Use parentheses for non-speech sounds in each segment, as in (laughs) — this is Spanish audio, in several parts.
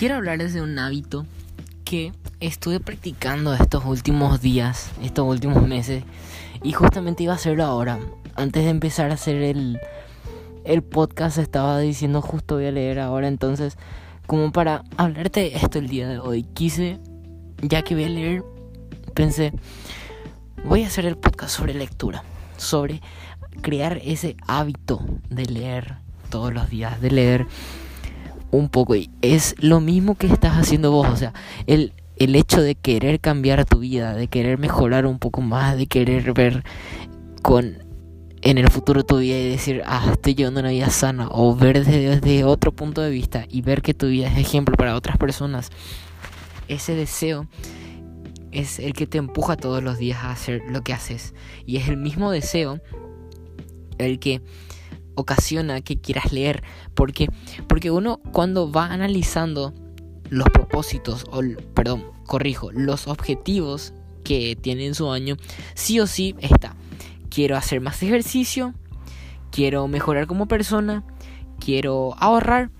quiero hablarles de un hábito que estuve practicando estos últimos días, estos últimos meses, y justamente iba a hacerlo ahora. Antes de empezar a hacer el, el podcast, estaba diciendo justo voy a leer ahora, entonces, como para hablarte de esto el día de hoy, quise, ya que voy a leer, pensé, voy a hacer el podcast sobre lectura, sobre crear ese hábito de leer todos los días, de leer un poco. Y es lo mismo que estás haciendo vos. O sea, el, el hecho de querer cambiar tu vida, de querer mejorar un poco más, de querer ver con en el futuro tu vida y decir, ah, estoy llevando una vida sana, o ver desde, desde otro punto de vista y ver que tu vida es ejemplo para otras personas, ese deseo es el que te empuja todos los días a hacer lo que haces. Y es el mismo deseo el que ocasiona que quieras leer. Porque, porque uno cuando va analizando los propósitos, o perdón, corrijo, los objetivos que tiene en su año, sí o sí está. Quiero hacer más ejercicio, quiero mejorar como persona, quiero ahorrar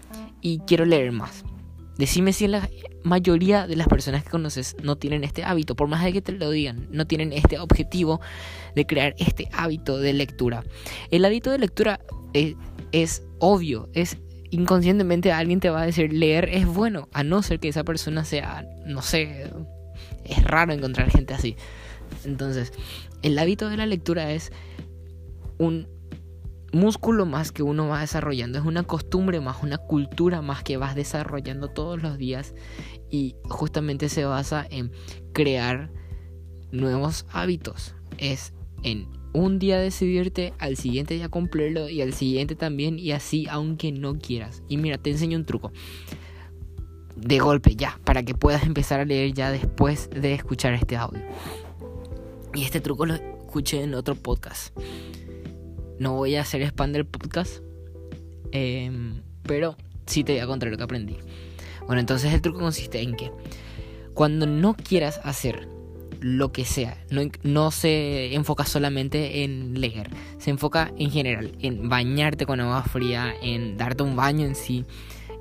y quiero leer más. Decime si la mayoría de las personas que conoces no tienen este hábito, por más de que te lo digan, no tienen este objetivo de crear este hábito de lectura. El hábito de lectura es, obvio, es inconscientemente alguien te va a decir leer es bueno, a no ser que esa persona sea, no sé, es raro encontrar gente así. Entonces, el hábito de la lectura es un músculo más que uno va desarrollando, es una costumbre más, una cultura más que vas desarrollando todos los días y justamente se basa en crear nuevos hábitos. Es en un día decidirte, al siguiente día cumplirlo y al siguiente también y así aunque no quieras. Y mira, te enseño un truco. De golpe ya, para que puedas empezar a leer ya después de escuchar este audio. Y este truco lo escuché en otro podcast. No voy a hacer spam del podcast, em, pero sí te voy a contar lo que aprendí. Bueno, entonces el truco consiste en que cuando no quieras hacer lo que sea. No, se enfoca solamente en leer, se enfoca en general, en bañarte con agua fría, en darte un baño en sí,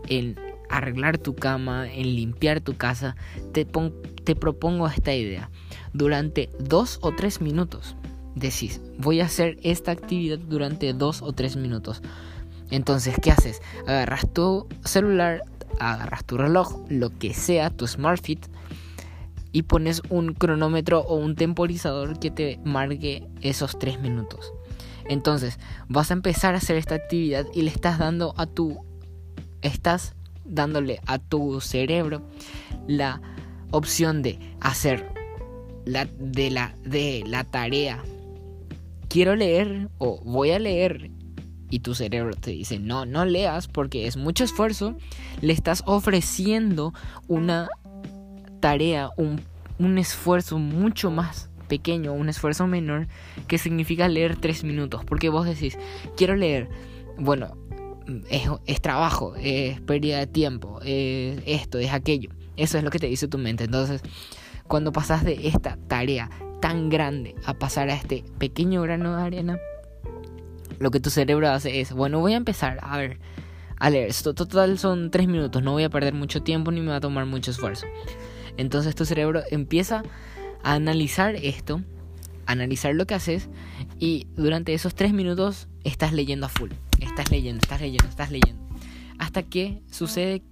en arreglar tu cama, en limpiar tu casa. Te, te propongo esta idea. Durante dos o tres minutos, decís, voy a hacer esta actividad durante dos o tres minutos. Entonces, ¿qué haces? Agarras tu celular, agarras tu reloj, lo que sea, tu Smart Fit y pones un cronómetro o un temporizador que te marque esos 3 minutos. Entonces, vas a empezar a hacer esta actividad y le estás dando a tu estás dándole a tu cerebro la opción de hacer la de la de la tarea. Quiero leer o voy a leer y tu cerebro te dice, "No, no leas porque es mucho esfuerzo." Le estás ofreciendo una tarea, un, un esfuerzo mucho más pequeño, un esfuerzo menor, que significa leer tres minutos. Porque vos decís, quiero leer, bueno, es, es trabajo, es pérdida de tiempo, es esto, es aquello. Eso es lo que te dice tu mente. Entonces, cuando pasas de esta tarea tan grande a pasar a este pequeño grano de arena, lo que tu cerebro hace es, bueno, voy a empezar a ver, a leer. Esto total son tres minutos, no voy a perder mucho tiempo ni me va a tomar mucho esfuerzo. Entonces tu cerebro empieza a analizar esto, analizar lo que haces y durante esos tres minutos estás leyendo a full. Estás leyendo, estás leyendo, estás leyendo. Hasta que sucede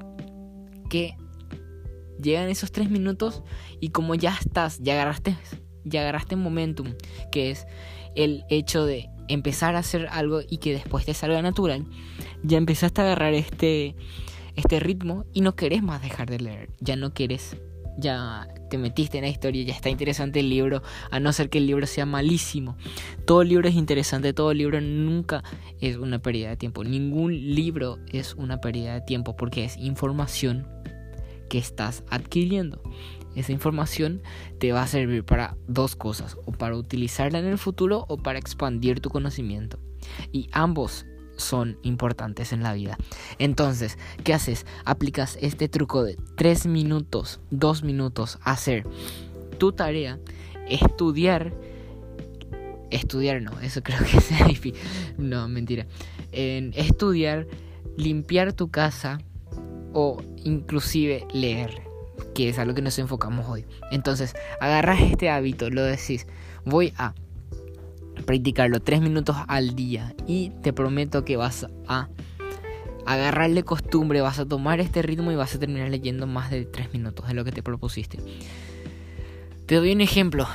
que llegan esos tres minutos y como ya estás, ya agarraste, ya agarraste momentum, que es el hecho de empezar a hacer algo y que después te salga natural, ya empezaste a agarrar este, este ritmo y no querés más dejar de leer, ya no quieres ya te metiste en la historia, ya está interesante el libro, a no ser que el libro sea malísimo. Todo libro es interesante, todo libro nunca es una pérdida de tiempo. Ningún libro es una pérdida de tiempo porque es información que estás adquiriendo. Esa información te va a servir para dos cosas, o para utilizarla en el futuro o para expandir tu conocimiento. Y ambos son importantes en la vida. Entonces, ¿qué haces? Aplicas este truco de 3 minutos, 2 minutos, hacer tu tarea, estudiar. Estudiar no, eso creo que (laughs) es difícil. No, mentira. En estudiar, limpiar tu casa, o inclusive leer, que es a lo que nos enfocamos hoy. Entonces, agarras este hábito, lo decís, voy a practicarlo tres minutos al día y te prometo que vas a agarrarle costumbre, vas a tomar este ritmo y vas a terminar leyendo más de tres minutos de lo que te propusiste. Te doy un ejemplo,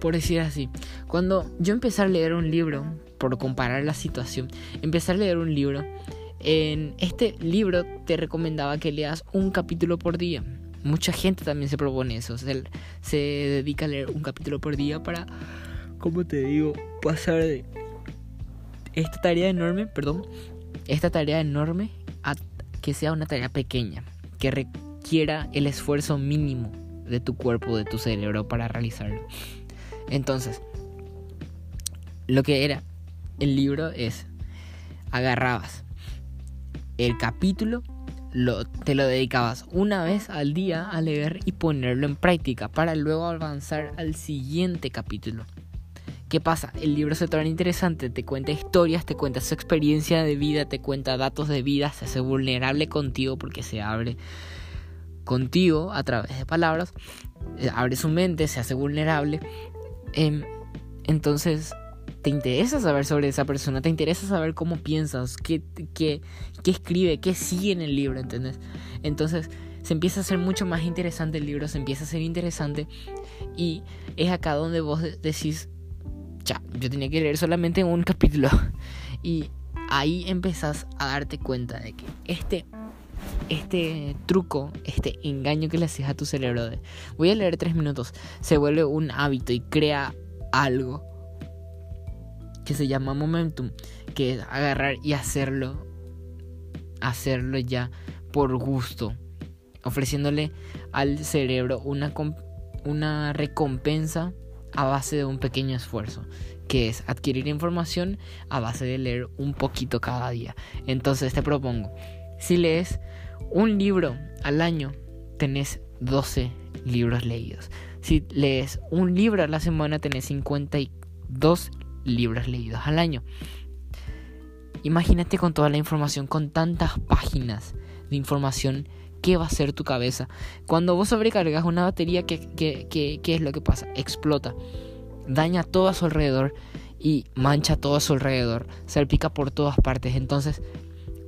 por decir así. Cuando yo empecé a leer un libro, por comparar la situación, empecé a leer un libro. En este libro te recomendaba que leas un capítulo por día. Mucha gente también se propone eso. Se, se dedica a leer un capítulo por día para, como te digo, pasar de esta tarea enorme, perdón, esta tarea enorme a que sea una tarea pequeña, que requiera el esfuerzo mínimo de tu cuerpo, de tu cerebro para realizarlo. Entonces, lo que era el libro es, agarrabas el capítulo, lo, te lo dedicabas una vez al día a leer y ponerlo en práctica para luego avanzar al siguiente capítulo. ¿Qué pasa? El libro se torna interesante, te cuenta historias, te cuenta su experiencia de vida, te cuenta datos de vida, se hace vulnerable contigo porque se abre contigo a través de palabras, eh, abre su mente, se hace vulnerable. Em, entonces, te interesa saber sobre esa persona, te interesa saber cómo piensas, qué, qué, qué escribe, qué sigue en el libro, ¿entendés? Entonces, se empieza a hacer mucho más interesante el libro, se empieza a ser interesante y es acá donde vos decís, yo tenía que leer solamente un capítulo. Y ahí empezás a darte cuenta de que este, este truco, este engaño que le haces a tu cerebro de voy a leer tres minutos, se vuelve un hábito y crea algo que se llama momentum, que es agarrar y hacerlo, hacerlo ya por gusto, ofreciéndole al cerebro una, una recompensa a base de un pequeño esfuerzo, que es adquirir información a base de leer un poquito cada día. Entonces te propongo, si lees un libro al año, tenés 12 libros leídos. Si lees un libro a la semana, tenés 52 libros leídos al año. Imagínate con toda la información, con tantas páginas de información qué va a ser tu cabeza. Cuando vos sobrecargas una batería, ¿qué, qué, es lo que pasa? Explota, daña todo a su alrededor y mancha todo a su alrededor, salpica por todas partes. Entonces,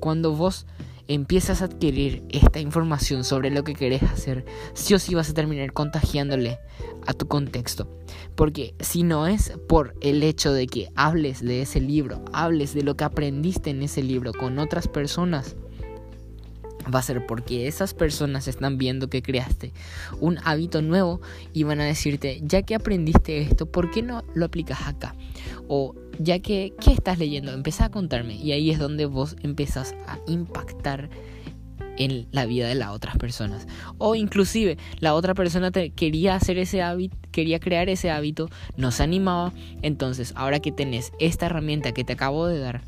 cuando vos empiezas a adquirir esta información sobre lo que querés hacer, sí o sí vas a terminar contagiándole a tu contexto. Porque si no es por el hecho de que hables de ese libro, hables de lo que aprendiste en ese libro con otras personas, va a ser porque esas personas están viendo que creaste un hábito nuevo y van a decirte, ya que aprendiste esto, ¿por qué no lo aplicas acá? O ya que, ¿qué estás leyendo? Empieza a contarme y ahí es donde vos empezás a impactar en la vida de las otras personas. O inclusive la otra persona te quería hacer ese hábito, quería crear ese hábito, no se animaba. Entonces, ahora que tenés esta herramienta que te acabo de dar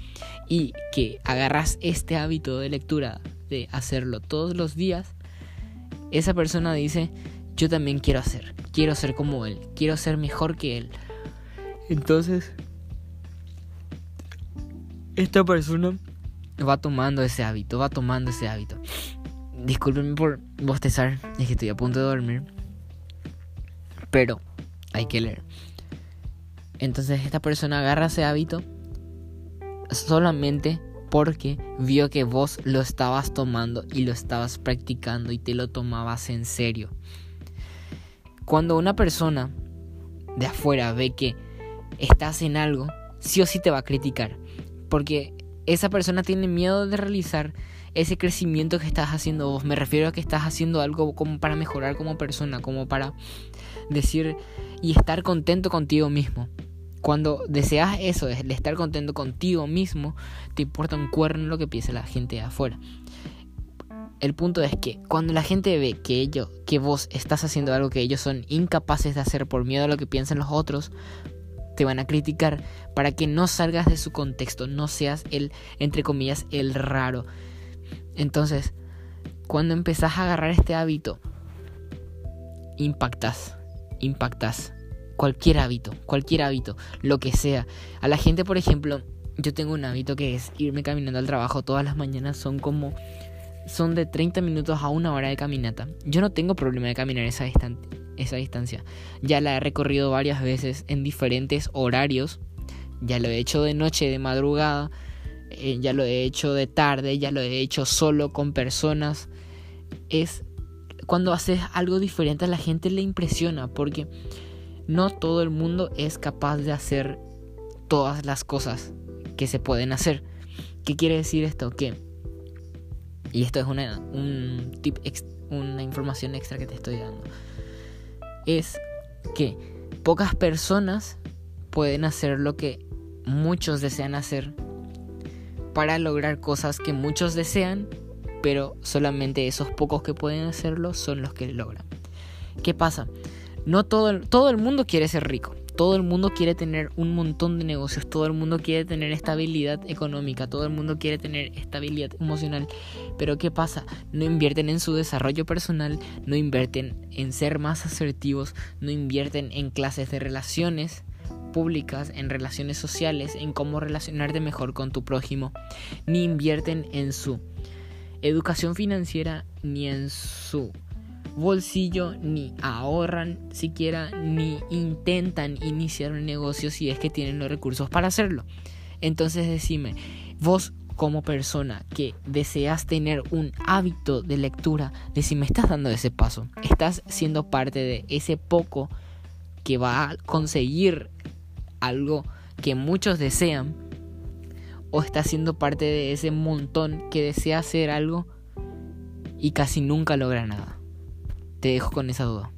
y que agarras este hábito de lectura de hacerlo todos los días, esa persona dice, yo también quiero hacer, quiero ser como él, quiero ser mejor que él. Entonces, esta persona va tomando ese hábito, va tomando ese hábito. Discúlpenme por bostezar, es que estoy a punto de dormir. Pero hay que leer. Entonces esta persona agarra ese hábito solamente porque vio que vos lo estabas tomando y lo estabas practicando y te lo tomabas en serio. Cuando una persona de afuera ve que estás en algo, sí o sí te va a criticar. Porque esa persona tiene miedo de realizar ese crecimiento que estás haciendo vos. Me refiero a que estás haciendo algo como para mejorar como persona, como para decir y estar contento contigo mismo. Cuando deseas eso, el estar contento contigo mismo, te importa un cuerno lo que piense la gente de afuera. El punto es que cuando la gente ve que ellos, que vos estás haciendo algo que ellos son incapaces de hacer por miedo a lo que piensen los otros, te van a criticar para que no salgas de su contexto, no seas el, entre comillas, el raro. Entonces, cuando empezás a agarrar este hábito, impactas, impactas cualquier hábito, cualquier hábito, lo que sea. A la gente, por ejemplo, yo tengo un hábito que es irme caminando al trabajo todas las mañanas, son como son de 30 minutos a una hora de caminata. Yo no tengo problema de caminar esa, esa distancia. Ya la he recorrido varias veces en diferentes horarios. Ya lo he hecho de noche, de madrugada. Eh, ya lo he hecho de tarde. Ya lo he hecho solo con personas. Es cuando haces algo diferente a la gente le impresiona porque no todo el mundo es capaz de hacer todas las cosas que se pueden hacer. ¿Qué quiere decir esto? Que y esto es una, un tip una información extra que te estoy dando. Es que pocas personas pueden hacer lo que muchos desean hacer para lograr cosas que muchos desean, pero solamente esos pocos que pueden hacerlo son los que logran. ¿Qué pasa? No todo todo el mundo quiere ser rico. Todo el mundo quiere tener un montón de negocios, todo el mundo quiere tener estabilidad económica, todo el mundo quiere tener estabilidad emocional. Pero ¿qué pasa? No invierten en su desarrollo personal, no invierten en ser más asertivos, no invierten en clases de relaciones públicas, en relaciones sociales, en cómo relacionarte mejor con tu prójimo, ni invierten en su educación financiera ni en su bolsillo, ni ahorran siquiera, ni intentan iniciar un negocio si es que tienen los recursos para hacerlo. Entonces decime, vos como persona que deseas tener un hábito de lectura, decime, estás dando ese paso, estás siendo parte de ese poco que va a conseguir algo que muchos desean, o estás siendo parte de ese montón que desea hacer algo y casi nunca logra nada. Te dejo con esa duda.